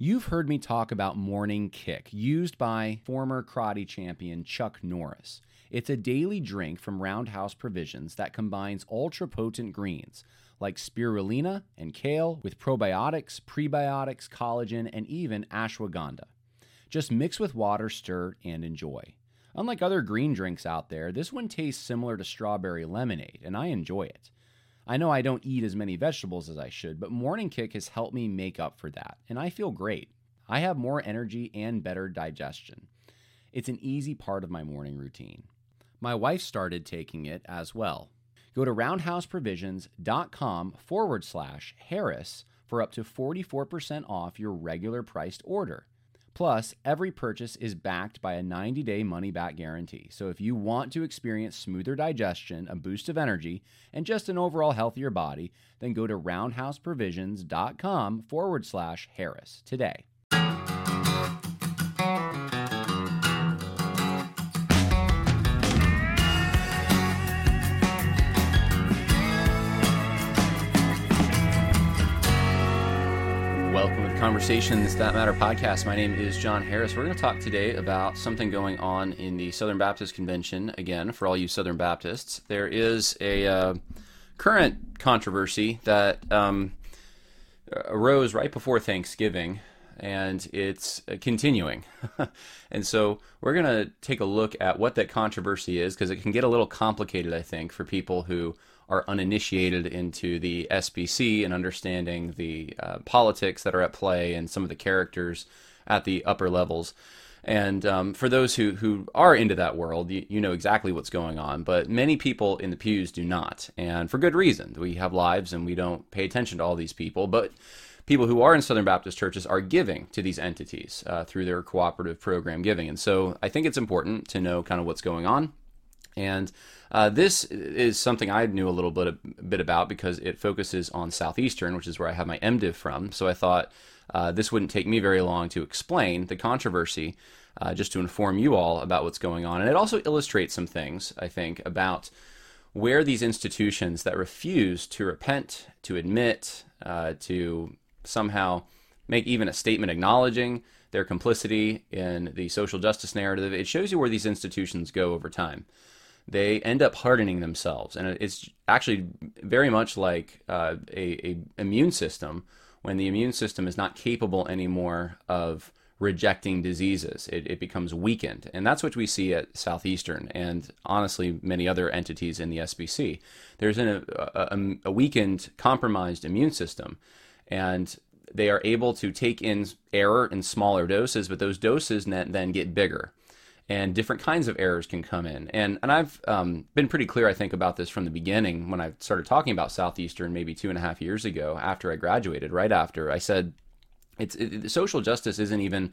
You've heard me talk about Morning Kick, used by former karate champion Chuck Norris. It's a daily drink from Roundhouse Provisions that combines ultra potent greens like spirulina and kale with probiotics, prebiotics, collagen, and even ashwagandha. Just mix with water, stir, and enjoy. Unlike other green drinks out there, this one tastes similar to strawberry lemonade, and I enjoy it. I know I don't eat as many vegetables as I should, but Morning Kick has helped me make up for that, and I feel great. I have more energy and better digestion. It's an easy part of my morning routine. My wife started taking it as well. Go to roundhouseprovisions.com forward slash Harris for up to 44% off your regular priced order. Plus, every purchase is backed by a 90 day money back guarantee. So if you want to experience smoother digestion, a boost of energy, and just an overall healthier body, then go to roundhouseprovisions.com forward slash Harris today. Conversations That Matter podcast. My name is John Harris. We're going to talk today about something going on in the Southern Baptist Convention. Again, for all you Southern Baptists, there is a uh, current controversy that um, arose right before Thanksgiving, and it's uh, continuing. and so we're going to take a look at what that controversy is because it can get a little complicated, I think, for people who are uninitiated into the SBC and understanding the uh, politics that are at play and some of the characters at the upper levels. And um, for those who, who are into that world, you, you know exactly what's going on. But many people in the pews do not, and for good reason. We have lives and we don't pay attention to all these people. But people who are in Southern Baptist churches are giving to these entities uh, through their cooperative program giving. And so I think it's important to know kind of what's going on. And uh, this is something I knew a little bit, a bit about because it focuses on Southeastern, which is where I have my MDiv from. So I thought uh, this wouldn't take me very long to explain the controversy, uh, just to inform you all about what's going on. And it also illustrates some things, I think, about where these institutions that refuse to repent, to admit, uh, to somehow make even a statement acknowledging their complicity in the social justice narrative, it shows you where these institutions go over time they end up hardening themselves, and it's actually very much like uh, a, a immune system when the immune system is not capable anymore of rejecting diseases. It, it, becomes weakened. And that's what we see at Southeastern and honestly many other entities in the SBC. There's an, a, a, weakened, compromised immune system. And they are able to take in error in smaller doses, but those doses then get bigger and different kinds of errors can come in. And and I've um, been pretty clear, I think, about this from the beginning when I started talking about Southeastern maybe two and a half years ago after I graduated. Right after I said, it's it, social justice isn't even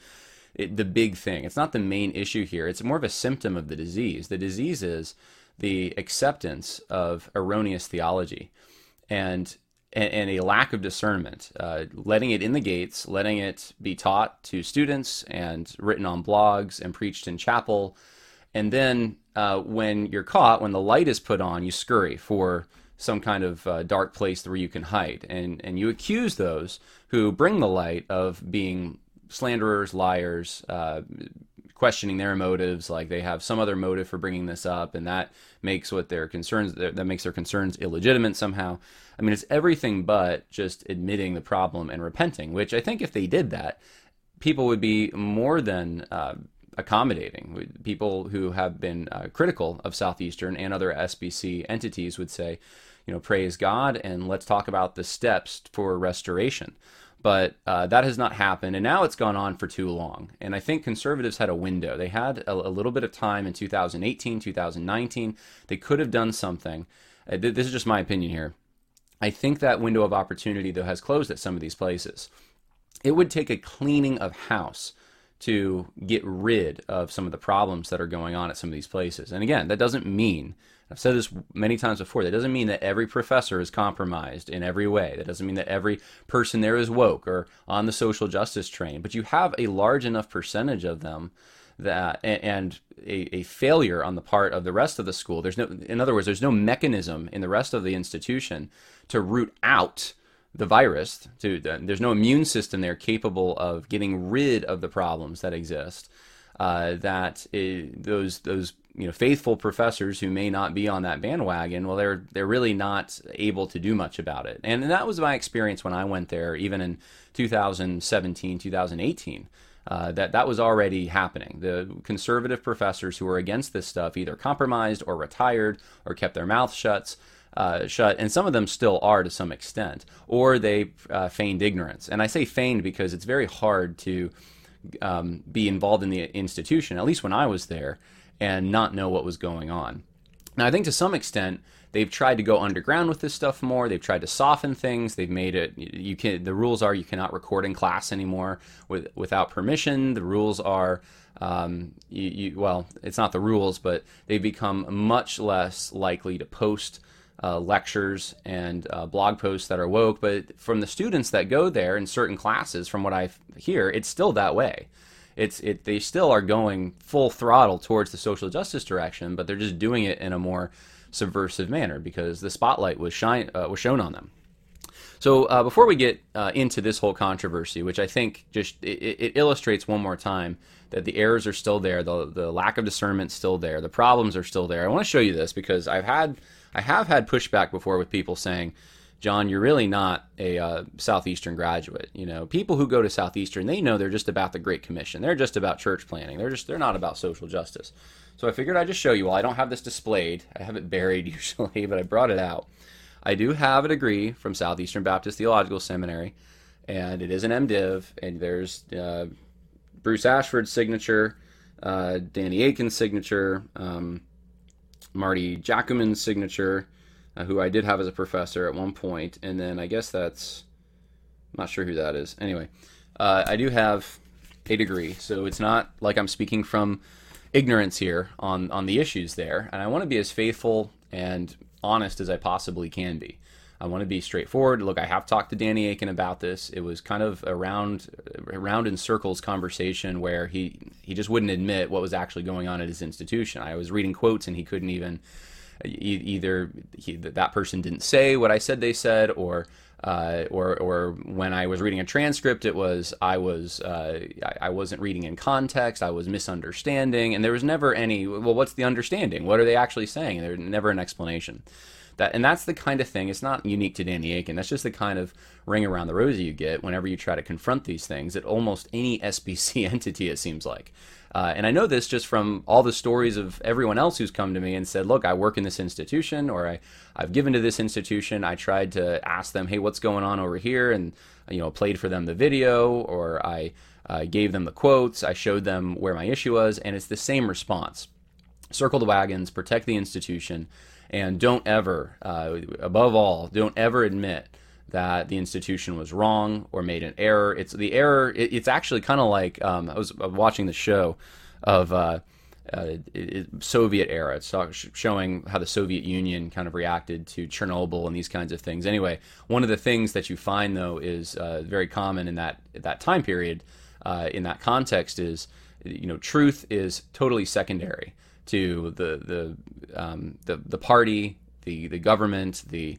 it, the big thing. It's not the main issue here. It's more of a symptom of the disease. The disease is the acceptance of erroneous theology, and and, and a lack of discernment, uh, letting it in the gates, letting it be taught to students and written on blogs and preached in chapel. And then uh, when you're caught, when the light is put on, you scurry for some kind of uh, dark place where you can hide. And, and you accuse those who bring the light of being slanderers, liars, uh, questioning their motives, like they have some other motive for bringing this up, and that makes what their concerns that makes their concerns illegitimate somehow. I mean, it's everything but just admitting the problem and repenting. Which I think if they did that, people would be more than uh, accommodating. People who have been uh, critical of Southeastern and other SBC entities would say, you know, praise God and let's talk about the steps for restoration but uh, that has not happened and now it's gone on for too long. And i think conservatives had a window. They had a, a little bit of time in 2018 2019 they could have done something. Uh, th- this is just my opinion here. I think that window of opportunity though has closed at some of these places. It would take a cleaning of house to get rid of some of the problems that are going on at some of these places. And again that doesn't mean I've said this many times before. That doesn't mean that every professor is compromised in every way. That doesn't mean that every person there is woke or on the social justice train. But you have a large enough percentage of them that and a, a, failure on the part of the rest of the school. There's no, in other words, there's no mechanism in the rest of the institution to root out the virus. To there's no immune system there capable of getting rid of the problems that exist. Uh, that it, those those you know faithful professors who may not be on that bandwagon, well, they're they're really not able to do much about it. And, that was my experience when I went there, even in 2017, 2018. Uh, that that was already happening. The conservative professors who were against this stuff either compromised or retired or kept their mouths shut. Uh, shut, and some of them still are to some extent, or they uh, feigned ignorance. And I say feigned because it's very hard to um, be involved in the institution, at least when I was there, and not know what was going on. Now, I think to some extent, they've tried to go underground with this stuff more. They've tried to soften things. They've made it you can the rules are you cannot record in class anymore with without permission. The rules are um, you, you, well, it's not the rules, but they've become much less likely to post uh, lectures and uh, blog posts that are woke. But from the students that go there in certain classes, from what I hear, it's still that way. It's it they still are going full throttle towards the social justice direction, but they're just doing it in a more subversive manner because the spotlight was shine uh, was shown on them. So uh, before we get uh, into this whole controversy, which I think just it, it, illustrates one more time that the errors are still there, the the lack of discernment still there, the problems are still there. I want to show you this because I've had I have had pushback before with people saying, John, you're really not a uh, Southeastern graduate. You know, people who go to Southeastern, they know they're just about the Great Commission. They're just about church planting. They're just they're not about social justice. So I figured I'd just show you. Well, I don't have this displayed. I have it buried usually, but I brought it out. I do have a degree from Southeastern Baptist Theological Seminary, and it is an MDiv. And there's uh, Bruce Ashford's signature, uh, Danny Akin's signature, um, Marty Jackman's signature, uh, who I did have as a professor at one point, and then I guess that's I'm not sure who that is. Anyway, uh, I do have a degree, so it's not like I'm speaking from ignorance here on on the issues there, and I want to be as faithful and honest as I possibly can be. I want to be straightforward. Look, I have talked to Danny Akin about this. It was kind of a round, round in circles conversation where he he just wouldn't admit what was actually going on at his institution. I was reading quotes and he couldn't even either he, that person didn't say what I said they said, or uh, or or when I was reading a transcript, it was I was uh, I, I, wasn't reading in context. I was misunderstanding, and there was never any. Well, what's the understanding? What are they actually saying? There's never an explanation. That and that's the kind of thing. It's not unique to Danny Akin. That's just the kind of ring around the rosy you get whenever you try to confront these things at almost any SBC entity. It seems like. Uh, and I know this just from all the stories of everyone else who's come to me and said, "Look, I work in this institution, or I, I've given to this institution." I tried to ask them, "Hey, what's going on over here?" and you know, played for them the video, or I uh, gave them the quotes. I showed them where my issue was, and it's the same response: circle the wagons, protect the institution, and don't ever, uh, above all, don't ever admit that the institution was wrong or made an error. It's the error. It, it's actually kind of like um, I was watching the show of uh, uh, Soviet era. It's showing how the Soviet Union kind of reacted to Chernobyl and these kinds of things. Anyway, one of the things that you find though is uh, very common in that that time period, uh, in that context, is you know truth is totally secondary to the the um, the, the party, the the government, the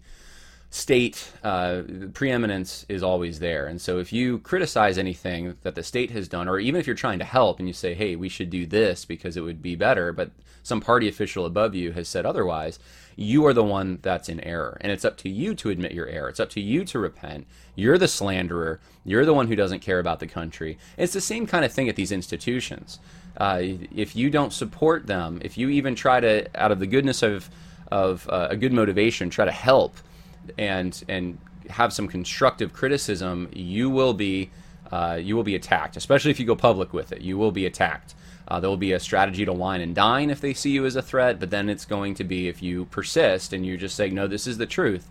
state uh, preeminence is always there. And so if you criticize anything that the state has done, or even if you're trying to help and you say, hey, we should do this because it would be better, but some party official above you has said otherwise, you are the one that's in error. And it's up to you to admit your error. It's up to you to repent. You're the slanderer. You're the one who doesn't care about the country. It's the same kind of thing at these institutions. Uh, if you don't support them, if you even try to, out of the goodness of, of uh, a good motivation, try to help and and have some constructive criticism, you will be uh, you will be attacked. Especially if you go public with it, you will be attacked. Uh, there will be a strategy to wine and dine if they see you as a threat, but then it's going to be if you persist and you're just say, no, this is the truth.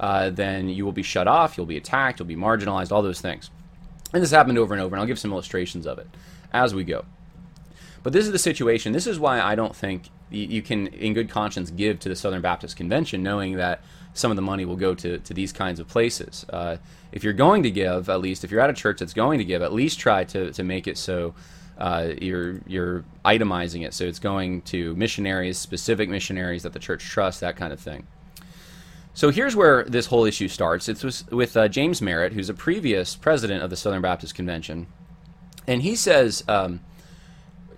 Uh, then you will be shut off, you'll be attacked, you'll be marginalized, all those things. And this happened over and over, and I'll give some illustrations of it as we go. But this is the situation. This is why I don't think you can, in good conscience, give to the Southern Baptist Convention, knowing that some of the money will go to, to these kinds of places. Uh, if you're going to give, at least if you're at a church that's going to give, at least try to, to make it so uh, you're you're itemizing it so it's going to missionaries, specific missionaries that the church trusts, that kind of thing. So here's where this whole issue starts. It's with, uh, James Merritt, who's a previous president of the Southern Baptist Convention, and he says um,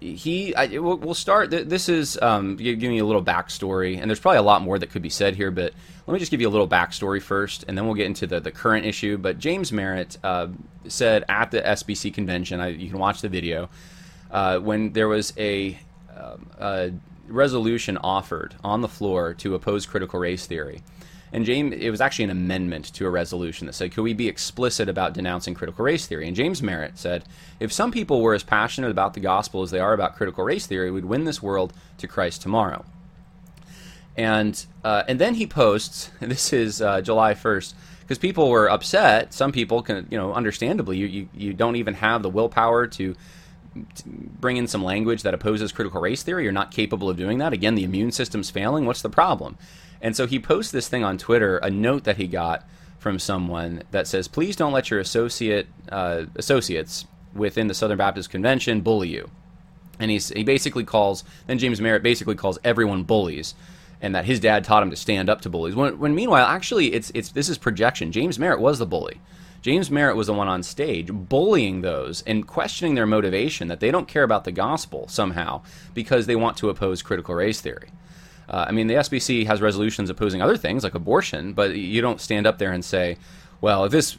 he. I, we'll, start. This is um, giving you a little backstory, and there's probably a lot more that could be said here, but let me just give you a little backstory first, and then we'll get into the the current issue. But James Merritt uh, said at the SBC convention, I, you can watch the video, uh, when there was a, um, a resolution offered on the floor to oppose critical race theory and James, it was actually an amendment to a resolution that said, could we be explicit about denouncing critical race theory? And James Merritt said, if some people were as passionate about the gospel as they are about critical race theory, we'd win this world to Christ tomorrow. And uh, and then he posts, this is uh, July 1st, because people were upset. Some people can, you know, understandably, you, you, you don't even have the willpower to bring in some language that opposes critical race theory. You're not capable of doing that. Again, the immune system's failing. What's the problem? And so he posts this thing on Twitter, a note that he got from someone that says, "Please don't let your associate uh, associates within the Southern Baptist Convention bully you." And he's he basically calls then James Merritt basically calls everyone bullies, and that his dad taught him to stand up to bullies. When, when meanwhile, actually, it's it's this is projection. James Merritt was the bully. James Merritt was the one on stage bullying those and questioning their motivation that they don't care about the gospel somehow because they want to oppose critical race theory. Uh, I mean, the SBC has resolutions opposing other things like abortion, but you don't stand up there and say, well, if this,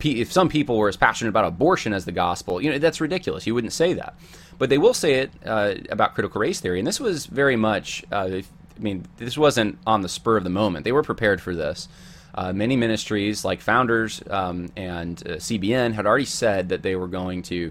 if some people were as passionate about abortion as the gospel, you know, that's ridiculous. You wouldn't say that. But they will say it uh, about critical race theory, and this was very much. Uh, I mean, this wasn't on the spur of the moment. They were prepared for this. Uh, many ministries, like Founders um, and uh, CBN, had already said that they were going to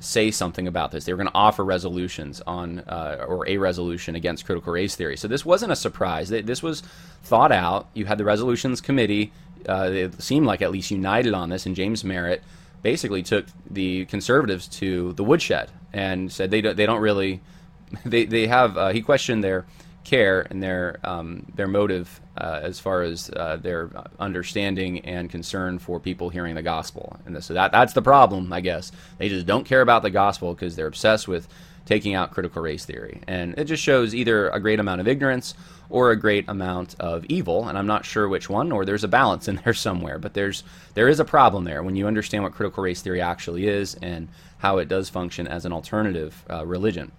say something about this. They were going to offer resolutions on uh, or a resolution against critical race theory. So this wasn't a surprise. This was thought out. You had the resolutions committee. Uh, it seemed like at least united on this, and James Merritt basically took the conservatives to the woodshed and said they don't, they don't really they they have uh, he questioned their care and their um, their motive uh, as far as uh, their understanding and concern for people hearing the gospel. And so that that's the problem, I guess. They just don't care about the gospel because they're obsessed with taking out critical race theory, and it just shows either a great amount of ignorance or a great amount of evil. And I'm not sure which one, or there's a balance in there somewhere. But there's there is a problem there when you understand what critical race theory actually is and how it does function as an alternative uh, religion.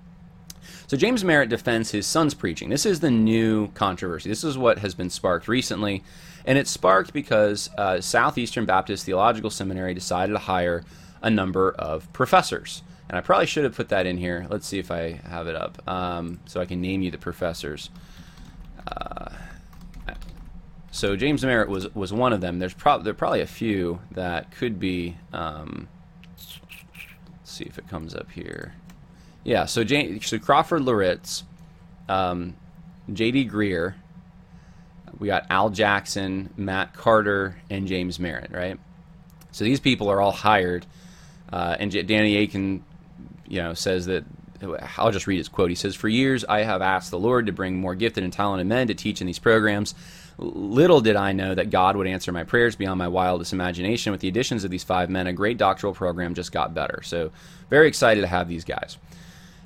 So James Merritt defends his son's preaching. This is the new controversy. This is what has been sparked recently. And it's sparked because uh, Southeastern Baptist Theological Seminary decided to hire a number of professors. And I probably should have put that in here. Let's see if I have it up um, so I can name you the professors. Uh, so James Merritt was was one of them. There's probably there probably a few that could be. Um, let's see if it comes up here. Yeah, so, so Crawford Loritts, um, J.D. Greear. we got Al Jackson, Matt Carter, and James Merritt, right? So these people are all hired, uh, and J- Danny Akin, you know, says that. I'll just read his quote. He says, "For years, I have asked the Lord to bring more gifted and talented men to teach in these programs. Little did I know that God would answer my prayers beyond my wildest imagination. With the additions of these five men, a great doctoral program just got better. So, very excited to have these guys."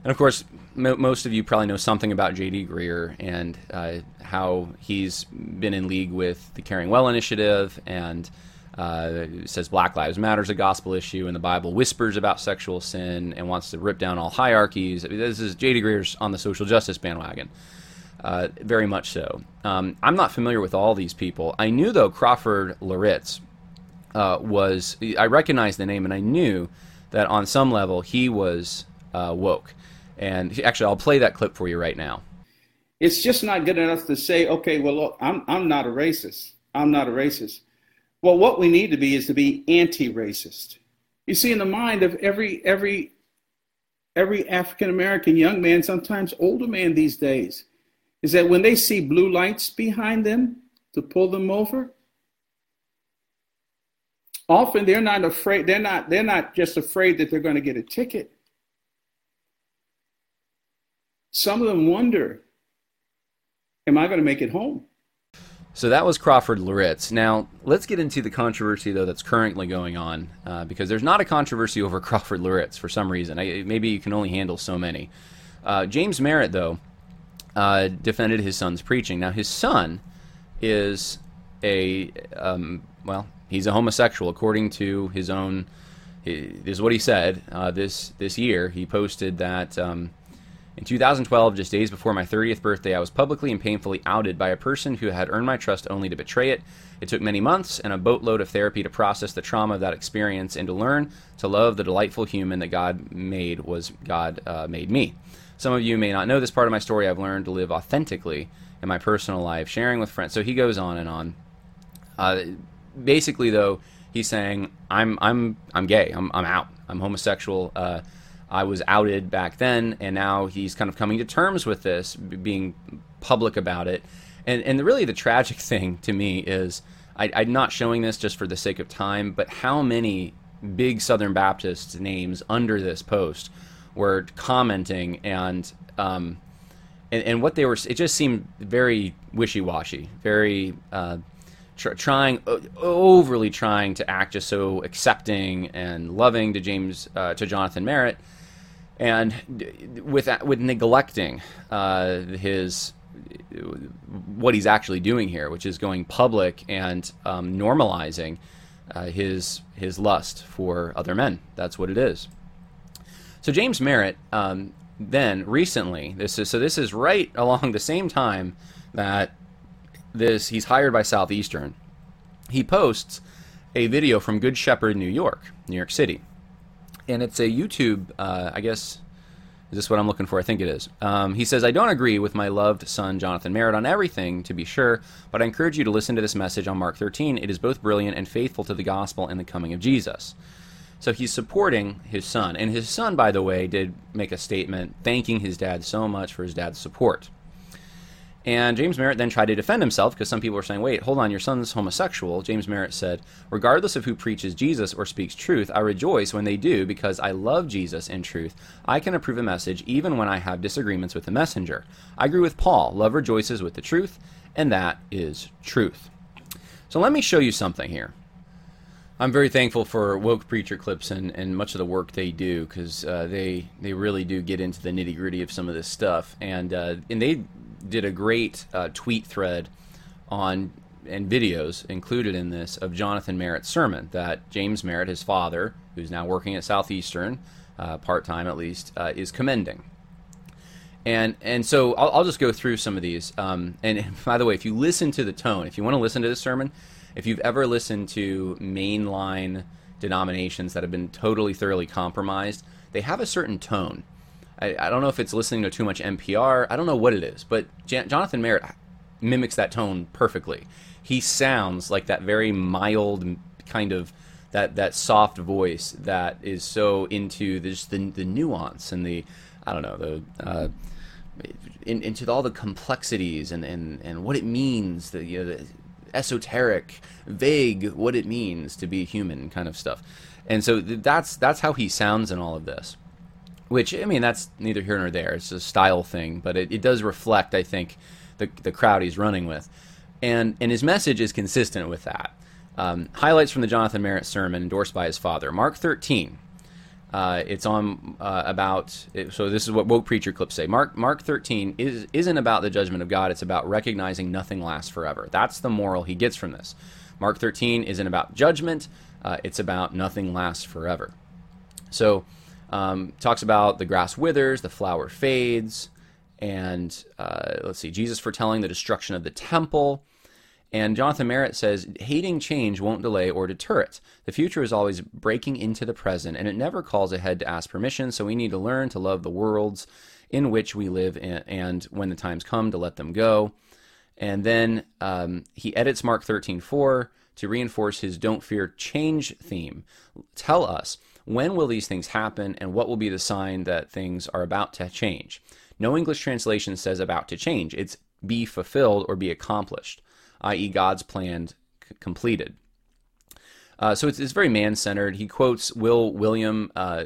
And of course, most of you probably know something about J.D. Greear and uh, how he's been in league with the Caring Well Initiative and uh, says Black Lives Matter is a gospel issue, and the Bible whispers about sexual sin and wants to rip down all hierarchies. This is J.D. Greear's on the social justice bandwagon. Uh, very much so. Um, I'm not familiar with all these people. I knew, though, Crawford Loritts uh, was, I recognized the name, and I knew that on some level he was uh, woke. And actually, I'll play that clip for you right now. It's just not good enough to say, okay, well, look, I'm, I'm not a racist. I'm not a racist. Well, what we need to be is to be anti-racist. You see, in the mind of every every every African American young man, sometimes older man these days, is that when they see blue lights behind them to pull them over, often they're not afraid. They're not. They're not just afraid that they're going to get a ticket. Some of them wonder, am I going to make it home? So that was Crawford Loritts. Now, let's get into the controversy, though, that's currently going on, uh, because there's not a controversy over Crawford Loritts for some reason. I, maybe you can only handle so many. Uh, James Merritt, though, uh, defended his son's preaching. Now, his son is a um, well, he's a homosexual according to his own. This is what he said uh, this this year. He posted that um, in 2012, just days before my 30th birthday, I was publicly and painfully outed by a person who had earned my trust only to betray it. It took many months and a boatload of therapy to process the trauma of that experience and to learn to love the delightful human that God made was God uh, made me. Some of you may not know this part of my story. I've learned to live authentically in my personal life, sharing with friends. So he goes on and on. Uh, basically, though, he's saying, "I'm I'm I'm gay. I'm I'm out. I'm homosexual." Uh, I was outed back then, and now he's kind of coming to terms with this, being public about it. And and really, the tragic thing to me is I, I'm not showing this just for the sake of time, but how many big Southern Baptist names under this post were commenting and um, and, and what they were it just seemed very wishy-washy very uh, tr- trying overly trying to act just so accepting and loving to James uh, to Jonathan Merritt and with with neglecting uh, his what he's actually doing here, which is going public and um, normalizing uh, his his lust for other men. That's what it is. So James Merritt, um, then recently, this is so this is right along the same time that this he's hired by Southeastern. He posts a video from Good Shepherd, New York, New York City, and it's a YouTube. Uh, I guess is this what I'm looking for? I think it is. Um, he says, I don't agree with my loved son, Jonathan Merritt, on everything, to be sure, but I encourage you to listen to this message on Mark 13. It is both brilliant and faithful to the gospel and the coming of Jesus. So he's supporting his son. And his son, by the way, did make a statement thanking his dad so much for his dad's support. And James Merritt then tried to defend himself because some people were saying, wait, hold on, your son's homosexual. James Merritt said, regardless of who preaches Jesus or speaks truth, I rejoice when they do because I love Jesus and truth. I can approve a message even when I have disagreements with the messenger. I agree with Paul. Love rejoices with the truth, and that is truth. So let me show you something here. I'm very thankful for woke preacher clips and, and much of the work they do because uh, they they really do get into the nitty gritty of some of this stuff and uh, and they did a great uh, tweet thread on and videos included in this of Jonathan Merritt's sermon that James Merritt, his father, who's now working at Southeastern, uh, part time at least, uh, is commending. And and so I'll, I'll, just go through some of these. Um, and by the way, if you listen to the tone, if you want to listen to this sermon, if you've ever listened to mainline denominations that have been totally thoroughly compromised, they have a certain tone. I, I, don't know if it's listening to too much NPR. I don't know what it is, but Jonathan Merritt mimics that tone perfectly. He sounds like that very mild kind of that that soft voice that is so into just the the nuance and the I don't know the uh, in, into all the complexities and, and, and what it means the, you know, the esoteric vague what it means to be human kind of stuff and so that's that's how he sounds in all of this which I mean that's neither here nor there. It's a style thing, but it, it does reflect, I think, the the crowd he's running with, and and his message is consistent with that. Um, highlights from the Jonathan Merritt sermon endorsed by his father, Mark 13. Uh, it's on uh, about so this is what woke preacher clips say. Mark Mark 13 is isn't about the judgment of God. It's about recognizing nothing lasts forever. That's the moral he gets from this. Mark 13 isn't about judgment. Uh, it's about nothing lasts forever. So um, talks about the grass withers, the flower fades, and uh, let's see, Jesus foretelling the destruction of the temple. And Jonathan Merritt says, hating change won't delay or deter it. The future is always breaking into the present, and it never calls ahead to ask permission, so we need to learn to love the worlds in which we live, and when the times come, to let them go. And then um, he edits Mark 13:4 to reinforce his don't fear change theme. Tell us, when will these things happen, and what will be the sign that things are about to change? No English translation says about to change. It's be fulfilled or be accomplished, i.e., God's plan c- completed. Uh, so it's, it's, very man-centered. He quotes Will William uh,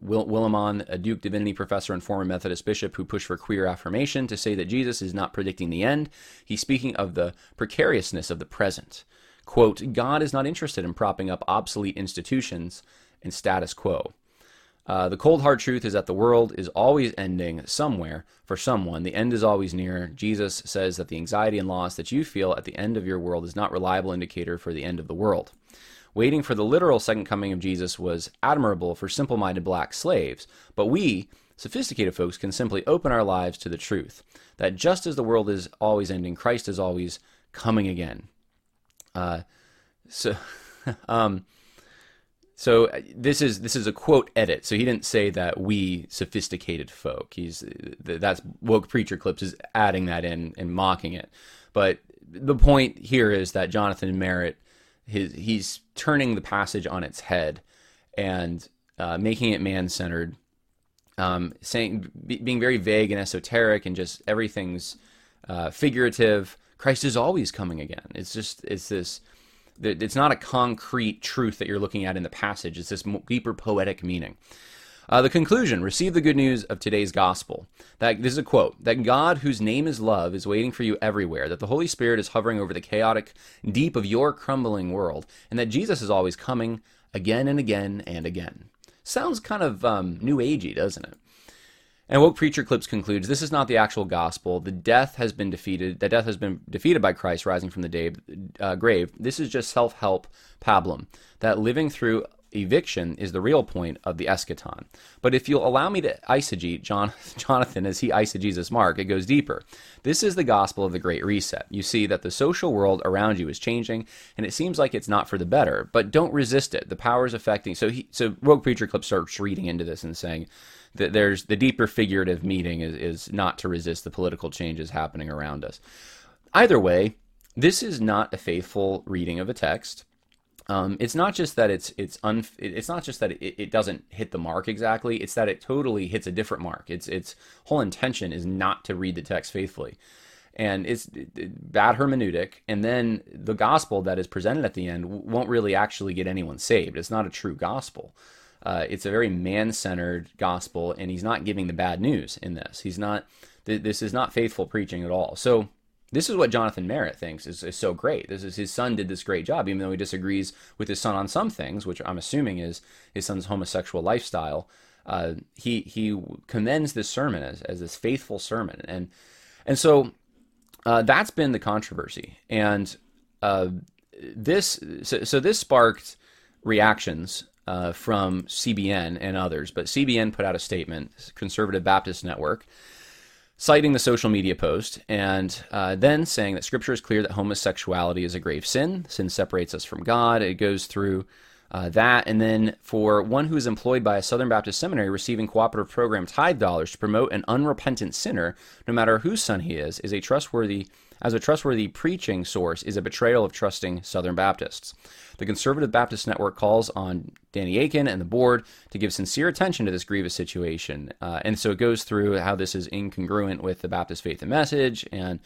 Will, Willimon, a Duke Divinity professor and former Methodist bishop who pushed for queer affirmation, to say that Jesus is not predicting the end. He's speaking of the precariousness of the present. Quote, God is not interested in propping up obsolete institutions and status quo. Uh, the cold hard truth is that the world is always ending somewhere for someone. The end is always near. Jesus says that the anxiety and loss that you feel at the end of your world is not reliable indicator for the end of the world. Waiting for the literal second coming of Jesus was admirable for simple-minded black slaves, but we, sophisticated folks, can simply open our lives to the truth that just as the world is always ending, Christ is always coming again. Uh, so, um, so uh, this is this is a quote edit. So he didn't say that we sophisticated folk. He's that's woke preacher clips is adding that in and mocking it. But the point here is that Jonathan Merritt his he's turning the passage on its head and uh, making it man centered, um, saying be, being very vague and esoteric and just everything's uh, figurative. Christ is always coming again. It's just it's this it's not a concrete truth that you're looking at in the passage. It's this deeper poetic meaning. Uh, the conclusion receive the good news of today's gospel. That this is a quote that God, whose name is love, is waiting for you everywhere. That the Holy Spirit is hovering over the chaotic deep of your crumbling world, and that Jesus is always coming again and again and again. Sounds kind of um, new agey, doesn't it? And woke preacher clips concludes this is not the actual gospel. The death has been defeated. That death has been defeated by Christ rising from the day, uh, grave. This is just self help pablum. That living through eviction is the real point of the eschaton. But if you'll allow me to eisegete John, Jonathan as he eisegetes Mark, it goes deeper. This is the gospel of the Great Reset. You see that the social world around you is changing, and it seems like it's not for the better. But don't resist it. The powers affecting. So he, so Rogue Preacher Clip starts reading into this and saying that there's the deeper figurative meaning is, is not to resist the political changes happening around us. Either way, this is not a faithful reading of a text um, it's not just that it's it's un, it's not just that it, it doesn't hit the mark exactly. It's that it totally hits a different mark. Its its whole intention is not to read the text faithfully, and it's bad hermeneutic. And then the gospel that is presented at the end won't really actually get anyone saved. It's not a true gospel. Uh, it's a very man-centered gospel, and he's not giving the bad news in this. He's not. This is not faithful preaching at all. So this is what Jonathan Merritt thinks is, is so great. This is his son did this great job, even though he disagrees with his son on some things, which I'm assuming is his son's homosexual lifestyle. Uh, he he commends this sermon as, as this faithful sermon, and and so uh, that's been the controversy. And uh, this so, so, this sparked reactions uh, from CBN and others, but CBN put out a statement, Conservative Baptist Network citing the social media post and uh, then saying that scripture is clear that homosexuality is a grave sin. Sin separates us from God. It goes through uh, that. And then for one who is employed by a Southern Baptist seminary receiving cooperative program tithe dollars to promote an unrepentant sinner, no matter whose son he is, is a trustworthy as a trustworthy preaching source is a betrayal of trusting Southern Baptists. The Conservative Baptist Network calls on Danny Akin and the board to give sincere attention to this grievous situation. Uh, and so it goes through how this is incongruent with the Baptist faith and message. And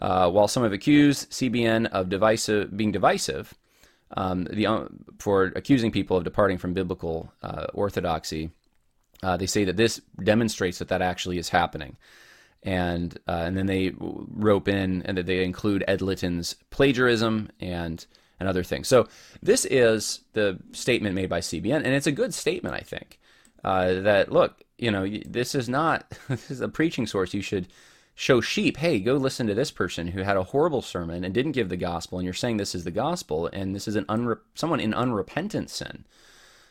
uh, while some have accused CBN of divisive, being divisive, um, the, uh, for accusing people of departing from biblical uh, orthodoxy, uh, they say that this demonstrates that that actually is happening and uh, and then they rope in and they include Ed Litton's plagiarism and and other things. So this is the statement made by CBN, and it's a good statement, I think. Uh, that look, you know, this is not this is a preaching source. You should show sheep. Hey, go listen to this person who had a horrible sermon and didn't give the gospel, and you're saying this is the gospel, and this is an unre- someone in unrepentant sin.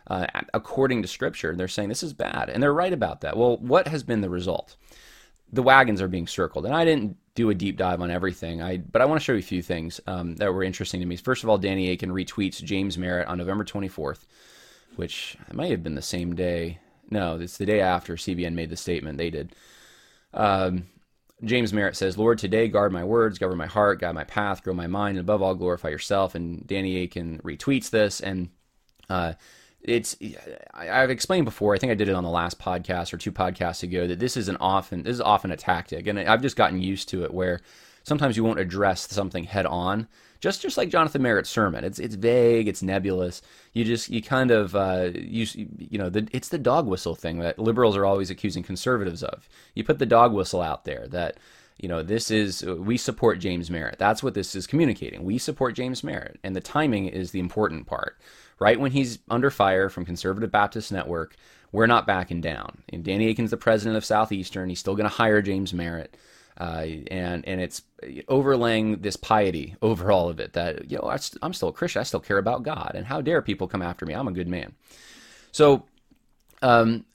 Uh, according to scripture, and they're saying this is bad, and they're right about that. Well, what has been the result? The wagons are being circled, and I didn't do a deep dive on everything. I but I want to show you a few things um, that were interesting to me. First of all, Danny Akin retweets James Merritt on November 24th, which might have been the same day. No, it's the day after CBN made the statement. They did. Um, James Merritt says, Lord, today guard my words, govern my heart, guide my path, grow my mind, and above all, glorify yourself. And Danny Akin retweets this. And uh, it's I've explained before. I think I did it on the last podcast or two podcasts ago that this is an often this is often a tactic, and I've just gotten used to it where sometimes you won't address something head on. Just just like Jonathan Merritt's sermon, it's it's vague, it's nebulous. You just you kind of uh, you you know the, it's the dog whistle thing that liberals are always accusing conservatives of. You put the dog whistle out there that you know this is we support James Merritt. That's what this is communicating. We support James Merritt, and the timing is the important part right when he's under fire from Conservative Baptist Network, we're not backing down. And Danny Akin's the president of Southeastern. He's still going to hire James Merritt. Uh, and and it's overlaying this piety over all of it that you know I, am still a Christian, I still care about God, and how dare people come after me? I'm a good man. So, um,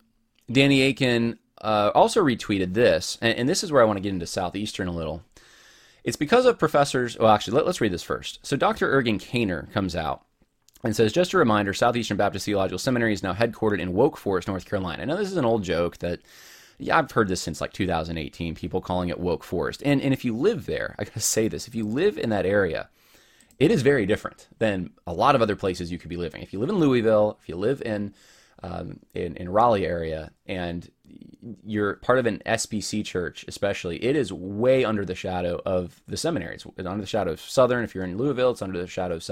Danny Akin uh, also retweeted this, and, and, this is where I want to get into Southeastern a little. It's because of professors. Well, actually, let, us read this first. So, Dr. Ergun Caner comes out and says, just a reminder, Southeastern Baptist Theological Seminary is now headquartered in Woke Forest, North Carolina. Now, this is an old joke that yeah, I've heard this since like 2018, people calling it woke forest. And and if you live there, I gotta say this, if you live in that area, it is very different than a lot of other places you could be living. If you live in Louisville, if you live in um, in, in Raleigh area, and you're part of an SBC church, especially, it is way under the shadow of the seminary. It's under the shadow of Southern. If you're in Louisville, it's under the shadow of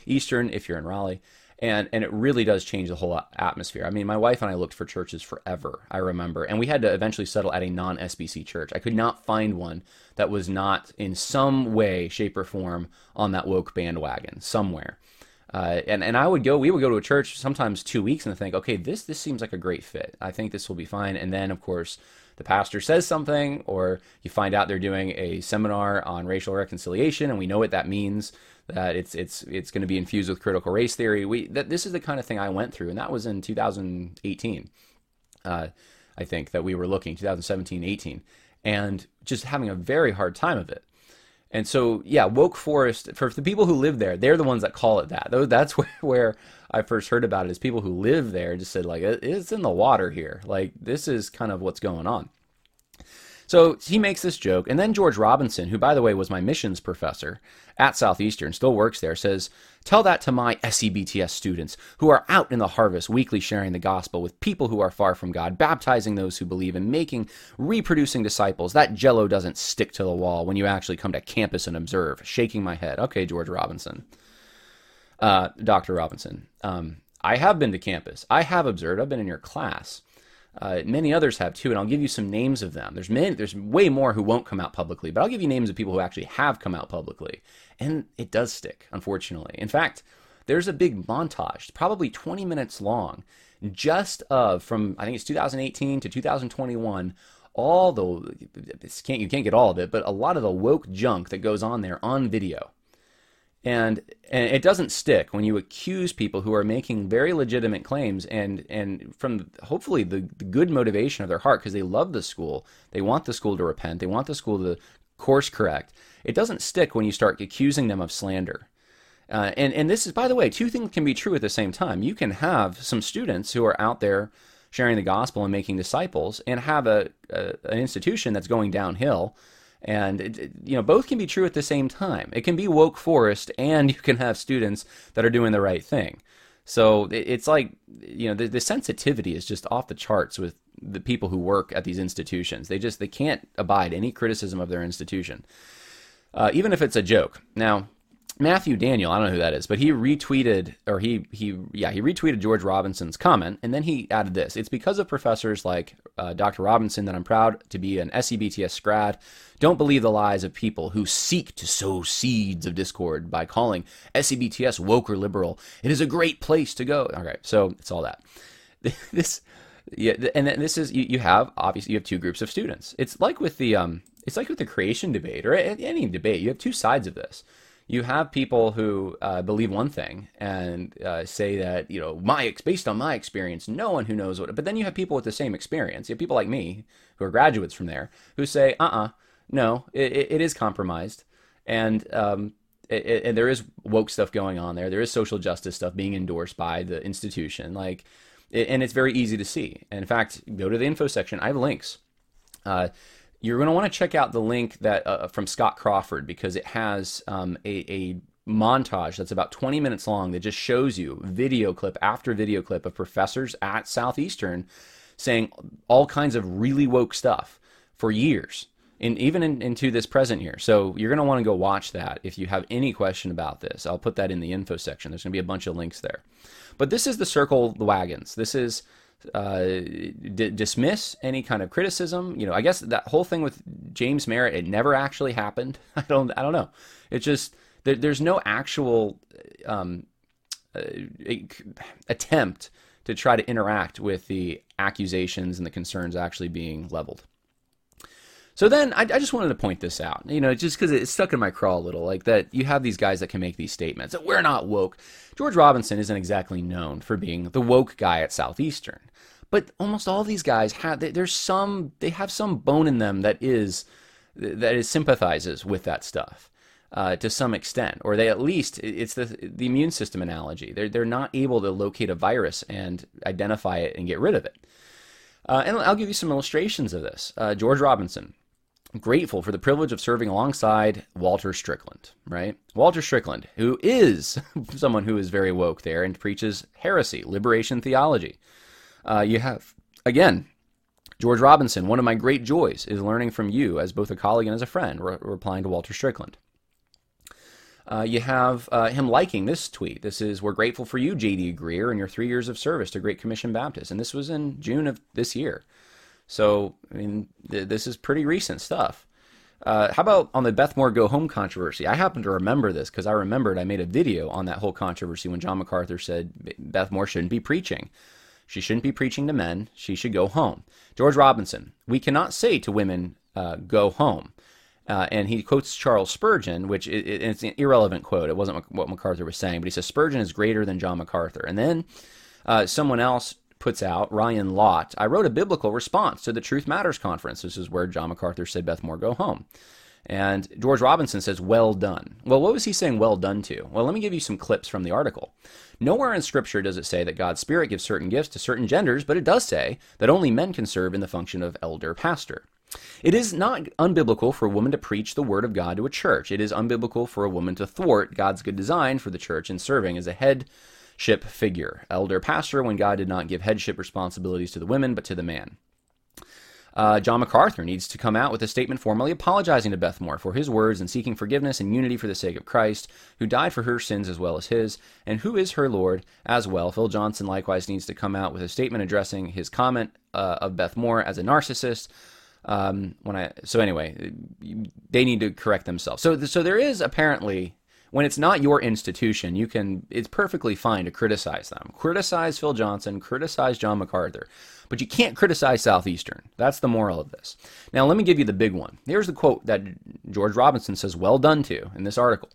Southeastern. If you're in Raleigh, and and it really does change the whole atmosphere. I mean, my wife and I looked for churches forever. I remember, and we had to eventually settle at a non SBC church. I could not find one that was not in some way, shape, or form on that woke bandwagon somewhere. Uh, and and I would go. We would go to a church sometimes two weeks and think, okay, this this seems like a great fit. I think this will be fine. And then of course the pastor says something, or you find out they're doing a seminar on racial reconciliation, and we know what that means that it's it's it's going to be infused with critical race theory. We that this is the kind of thing I went through, and that was in 2018. Uh, I think that we were looking 2017, 18, and just having a very hard time of it. And so, yeah, woke forest for the people who live there, they're the ones that call it that. That's where, where I first heard about it. Is people who live there just said like it's in the water here. Like this is kind of what's going on. So he makes this joke, and then George Robinson, who by the way was my missions professor at Southeastern, still works there, says, Tell that to my SEBTS students who are out in the harvest weekly sharing the gospel with people who are far from God, baptizing those who believe, and making, reproducing disciples. That jello doesn't stick to the wall when you actually come to campus and observe. Shaking my head. Okay, George Robinson. Uh, Dr. Robinson. Um, I have been to campus. I have observed. I've been in your class. Uh, many others have too, and I'll give you some names of them. There's many, there's way more who won't come out publicly, but I'll give you names of people who actually have come out publicly, and it does stick, unfortunately. In fact, there's a big montage, probably 20 minutes long, just of from I think it's 2018 to 2021 all the can't you can't get all of it, but a lot of the woke junk that goes on there on video and and it doesn't stick when you accuse people who are making very legitimate claims and and from hopefully the, the good motivation of their heart because they love the school. They want the school to repent. They want the school to course correct. It doesn't stick when you start accusing them of slander. Uh, and and this is by the way two things can be true at the same time. You can have some students who are out there sharing the gospel and making disciples and have a, a an institution that's going downhill and it, you know both can be true at the same time. It can be woke forest and you can have students that are doing the right thing. So it's like you know the, the sensitivity is just off the charts with the people who work at these institutions. They just they can't abide any criticism of their institution uh, even if it's a joke. Now Matthew Daniel, I don't know who that is, but he retweeted or he he yeah he retweeted George Robinson's comment, and then he added this: "It's because of professors like uh, Dr. Robinson that I'm proud to be an SEBTS grad. Don't believe the lies of people who seek to sow seeds of discord by calling SEBTS woke or liberal. It is a great place to go." All right, so it's all that. this yeah, and then this is you, you have obviously you have two groups of students. It's like with the um, it's like with the creation debate or any debate. You have two sides of this you have people who uh, believe one thing and uh, say that you know my based on my experience no one who knows what but then you have people with the same experience. You have people like me who are graduates from there who say uh-uh no it, it is compromised. And um, it, it, there is woke stuff going on there. There is social justice stuff being endorsed by the institution. Like and it's very easy to see. And in fact go to the info section. I have links. Uh, you're going to want to check out the link that uh, from Scott Crawford because it has um, a, a, montage that's about 20 minutes long that just shows you video clip after video clip of professors at Southeastern saying all kinds of really woke stuff for years. And even in, into this present year. So you're going to want to go watch that if you have any question about this. I'll put that in the info section. There's going to be a bunch of links there. But this is the circle the wagons. This is uh, d- dismiss any kind of criticism. You know, I guess that whole thing with James Merritt, it never actually happened. I don't, I don't know. It's just there, there's no actual um, uh, attempt to try to interact with the accusations and the concerns actually being leveled. So then I, I, just wanted to point this out, you know, just because it stuck in my craw a little, like that you have these guys that can make these statements that we're not woke. George Robinson isn't exactly known for being the woke guy at Southeastern, but almost all these guys have there's some they have some bone in them that is that is sympathizes with that stuff uh, to some extent, or they at least it's the the immune system analogy. They're they're not able to locate a virus and identify it and get rid of it. Uh, and I'll give you some illustrations of this. Uh, George Robinson, grateful for the privilege of serving alongside Walter Strickland, right? Walter Strickland, who is someone who is very woke there and preaches heresy, liberation theology. Uh, you have, again, George Robinson, one of my great joys is learning from you as both a colleague and as a friend, re- replying to Walter Strickland. Uh, you have uh, him liking this tweet. This is, We're grateful for you, J.D. Greear, and your three years of service to Great Commission Baptist. And this was in June of this year. So, I mean, th- this is pretty recent stuff. Uh, how about on the Beth Moore go home controversy? I happen to remember this because I remembered I made a video on that whole controversy when John MacArthur said Beth Moore shouldn't be preaching. She shouldn't be preaching to men. She should go home. George Robinson, we cannot say to women, uh, go home. Uh, and he quotes Charles Spurgeon, which it, it's an irrelevant quote. It wasn't what MacArthur was saying, but he says Spurgeon is greater than John MacArthur. And then uh, someone else puts out, Ryan Lott, I wrote a biblical response to the Truth Matters conference. This is where John MacArthur said, Beth Moore, go home. And George Robinson says, well done. Well, what was he saying well done to? Well, let me give you some clips from the article. Nowhere in Scripture does it say that God's Spirit gives certain gifts to certain genders, but it does say that only men can serve in the function of elder pastor. It is not unbiblical for a woman to preach the word of God to a church. It is unbiblical for a woman to thwart God's good design for the church in serving as a head headship figure, elder pastor, when God did not give headship responsibilities to the women but to the man. Uh, John MacArthur needs to come out with a statement formally apologizing to Beth Moore for his words and seeking forgiveness and unity for the sake of Christ, who died for her sins as well as his, and who is her Lord as well. Phil Johnson likewise needs to come out with a statement addressing his comment uh, of Beth Moore as a narcissist. Um, when I so anyway, they need to correct themselves. So so there is apparently when it's not your institution, you can it's perfectly fine to criticize them. Criticize Phil Johnson, criticize John MacArthur. But you can't criticize Southeastern. That's the moral of this. Now let me give you the big one. Here's the quote that George Robinson says well done to in this article.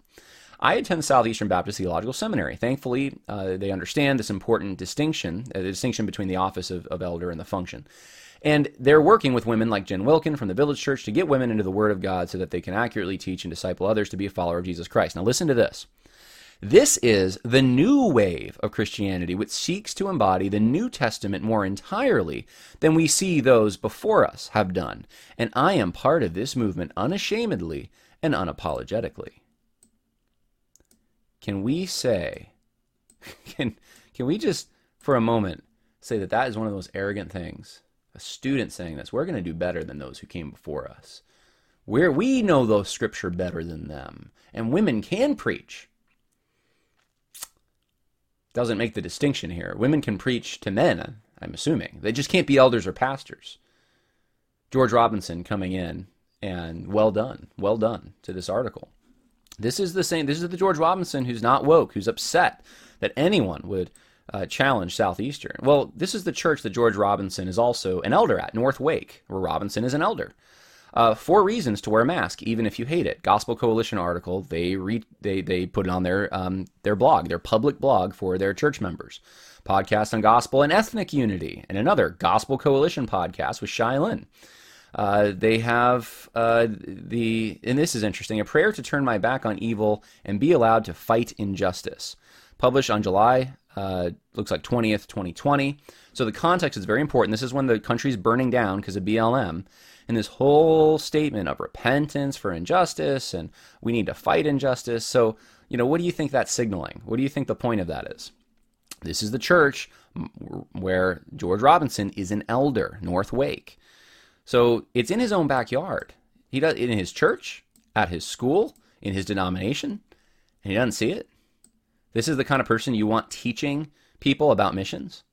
I attend Southeastern Baptist Theological Seminary. Thankfully, uh, they understand this important distinction, uh, the distinction between the office of, of elder and the function. And they're working with women like Jen Wilkin from the Village Church to get women into the Word of God so that they can accurately teach and disciple others to be a follower of Jesus Christ. Now, listen to this. This is the new wave of Christianity, which seeks to embody the New Testament more entirely than we see those before us have done. And I am part of this movement unashamedly and unapologetically. Can we say, can, can we just for a moment say that that is one of those arrogant things a student saying this, we're going to do better than those who came before us. We're, we know those scripture better than them. And women can preach. Doesn't make the distinction here. Women can preach to men, I'm assuming. They just can't be elders or pastors. George Robinson coming in and well done, well done to this article. This is the same. This is the George Robinson who's not woke, who's upset that anyone would uh, challenge Southeastern. Well, this is the church that George Robinson is also an elder at, North Wake, where Robinson is an elder. Uh, four reasons to wear a mask, even if you hate it. Gospel Coalition article. They re- they they put it on their um, their blog, their public blog for their church members. Podcast on gospel and ethnic unity, and another Gospel Coalition podcast with Shai Linne. Uh, they have uh, the, and this is interesting, a prayer to turn my back on evil and be allowed to fight injustice. Published on July uh, looks like 20th, 2020. So the context is very important. This is when the country's burning down because of BLM. And this whole statement of repentance for injustice and we need to fight injustice. So, you know, what do you think that's signaling? What do you think the point of that is? This is the church where George Robinson is an elder, North Wake. So it's in his own backyard. He does in his church, at his school, in his denomination, and he doesn't see it. This is the kind of person you want teaching people about missions.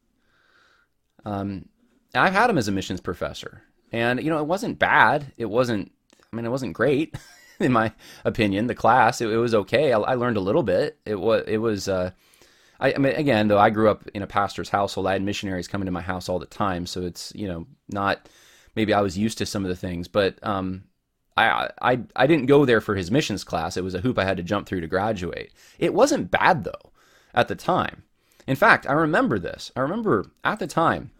Um, I've had him as a missions professor, and you know it wasn't bad. It wasn't. I mean, it wasn't great, in my opinion. The class, it, it was okay. I, I, learned a little bit. It was. It was. Uh, I, I, mean, again, though I grew up in a pastor's household, I had missionaries coming to my house all the time, so it's you know not maybe I was used to some of the things, but um, I, I I didn't go there for his missions class. It was a hoop I had to jump through to graduate. It wasn't bad though at the time. In fact, I remember this. I remember at the time,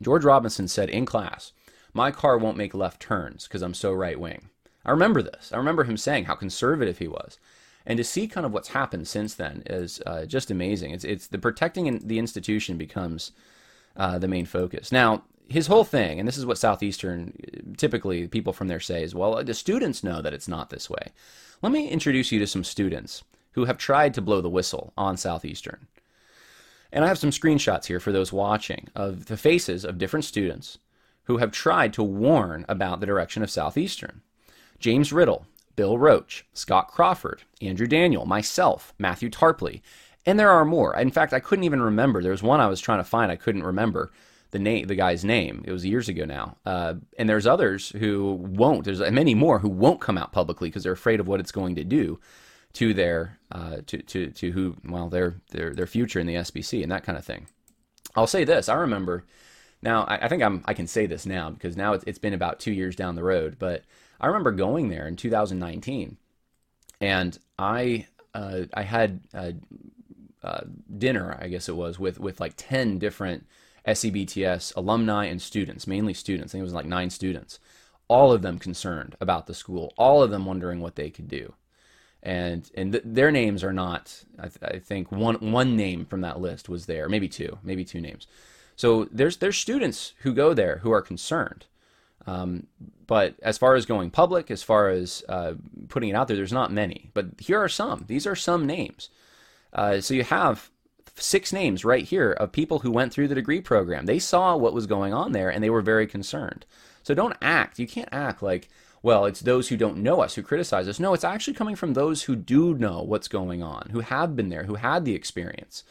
George Robinson said in class, "My car won't make left turns because I'm so right wing." I remember this. I remember him saying how conservative he was. And to see kind of what's happened since then is uh, just amazing. It's, it's the protecting the institution becomes uh, the main focus. Now, his whole thing, and this is what Southeastern uh, typically people from there say, is well, uh, the students know that it's not this way. Let me introduce you to some students who have tried to blow the whistle on Southeastern. And I have some screenshots here for those watching of the faces of different students who have tried to warn about the direction of Southeastern. James Riddle, Bill Roach, Scott Crawford, Andrew Daniel, myself, Matthew Tarpley, and there are more. In fact, I couldn't even remember. There was one I was trying to find, I couldn't remember the name, the guy's name. It was years ago now. Uh, and there's others who won't. There's many more who won't come out publicly because they're afraid of what it's going to do to their uh, to to to who well their their their future in the SBC and that kind of thing. I'll say this. I remember. Now I, I think I'm I can say this now because now it's, it's been about two years down the road, but I remember going there in 2019, and I uh, I had uh, dinner, I guess it was, with with like 10 different SEBTS alumni and students, mainly students. I think it was like nine students. All of them concerned about the school. All of them wondering what they could do, and and th- their names are not. I, th- I think one one name from that list was there, maybe two, maybe two names. So there's there's students who go there who are concerned um, but as far as going public, as far as uh, putting it out there, there's not many. But here are some. These are some names. Uh, so you have six names right here of people who went through the degree program. They saw what was going on there and they were very concerned. So don't act. You can't act like, well, it's those who don't know us who criticize us. No, it's actually coming from those who do know what's going on, who have been there, who had the experience.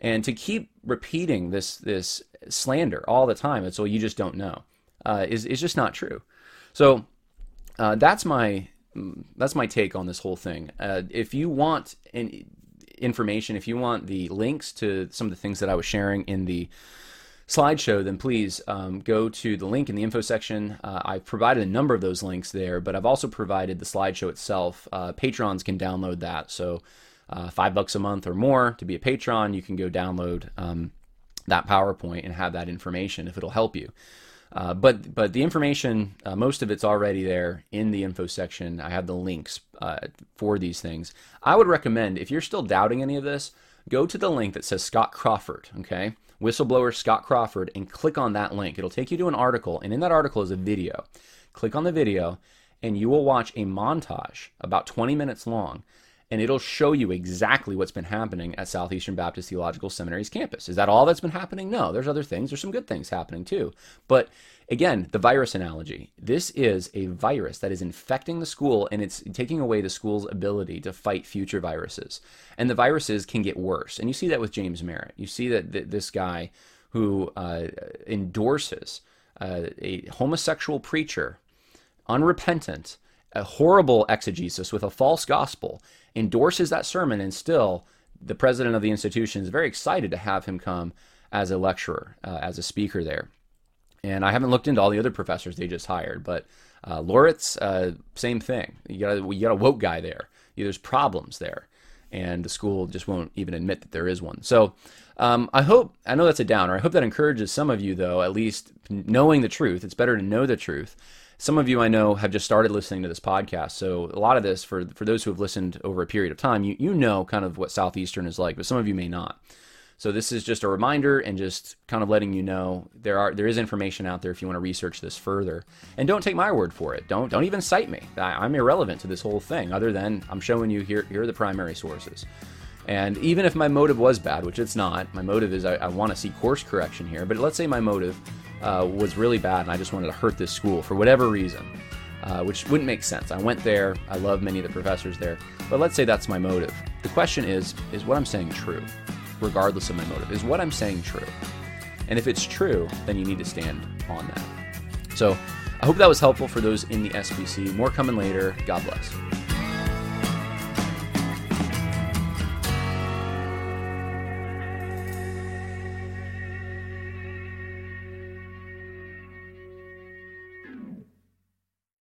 And to keep repeating this this slander all the time, it's well, you just don't know uh, is is just not true. So uh, that's my that's my take on this whole thing. Uh, if you want an, information, if you want the links to some of the things that I was sharing in the slideshow, then please um, go to the link in the info section. Uh, I've provided a number of those links there, but I've also provided the slideshow itself. Uh, patrons can download that. So, uh, five bucks a month or more to be a patron, you can go download um, that PowerPoint and have that information if it'll help you. Uh, but but the information, uh, most of it's already there in the info section. I have the links uh, for these things. I would recommend if you're still doubting any of this, go to the link that says Scott Crawford. Okay, whistleblower Scott Crawford, and click on that link. It'll take you to an article, and in that article is a video. Click on the video, and you will watch a montage about 20 minutes long and it'll show you exactly what's been happening at Southeastern Baptist Theological Seminary's campus. Is that all that's been happening? No, there's other things. There's some good things happening too. But again, the virus analogy. This is a virus that is infecting the school and it's taking away the school's ability to fight future viruses. And the viruses can get worse. And you see that with James Merritt. You see that th- this guy who uh, endorses uh, a homosexual preacher, unrepentant, a horrible exegesis with a false gospel, endorses that sermon, and still the president of the institution is very excited to have him come as a lecturer, uh, as a speaker there. And I haven't looked into all the other professors they just hired, but uh, Loritts, uh, same thing. You got a, you got a woke guy there. There's problems there, and the school just won't even admit that there is one. So um, I hope I know that's a downer. I hope that encourages some of you, though, at least knowing the truth. It's better to know the truth some of you I know have just started listening to this podcast. So a lot of this, for for those who have listened over a period of time, you you know kind of what Southeastern is like, but some of you may not. So this is just a reminder and just kind of letting you know there are there is information out there if you want to research this further. And don't take my word for it. Don't don't even cite me. I, am irrelevant to this whole thing, other than I'm showing you here here are the primary sources. And even if my motive was bad, which it's not, my motive is I, I want to see course correction here. But let's say my motive uh, was really bad and I just wanted to hurt this school for whatever reason, uh, which wouldn't make sense. I went there, I love many of the professors there, but let's say that's my motive. The question is is what I'm saying true, regardless of my motive? Is what I'm saying true? And if it's true, then you need to stand on that. So I hope that was helpful for those in the SBC. More coming later. God bless.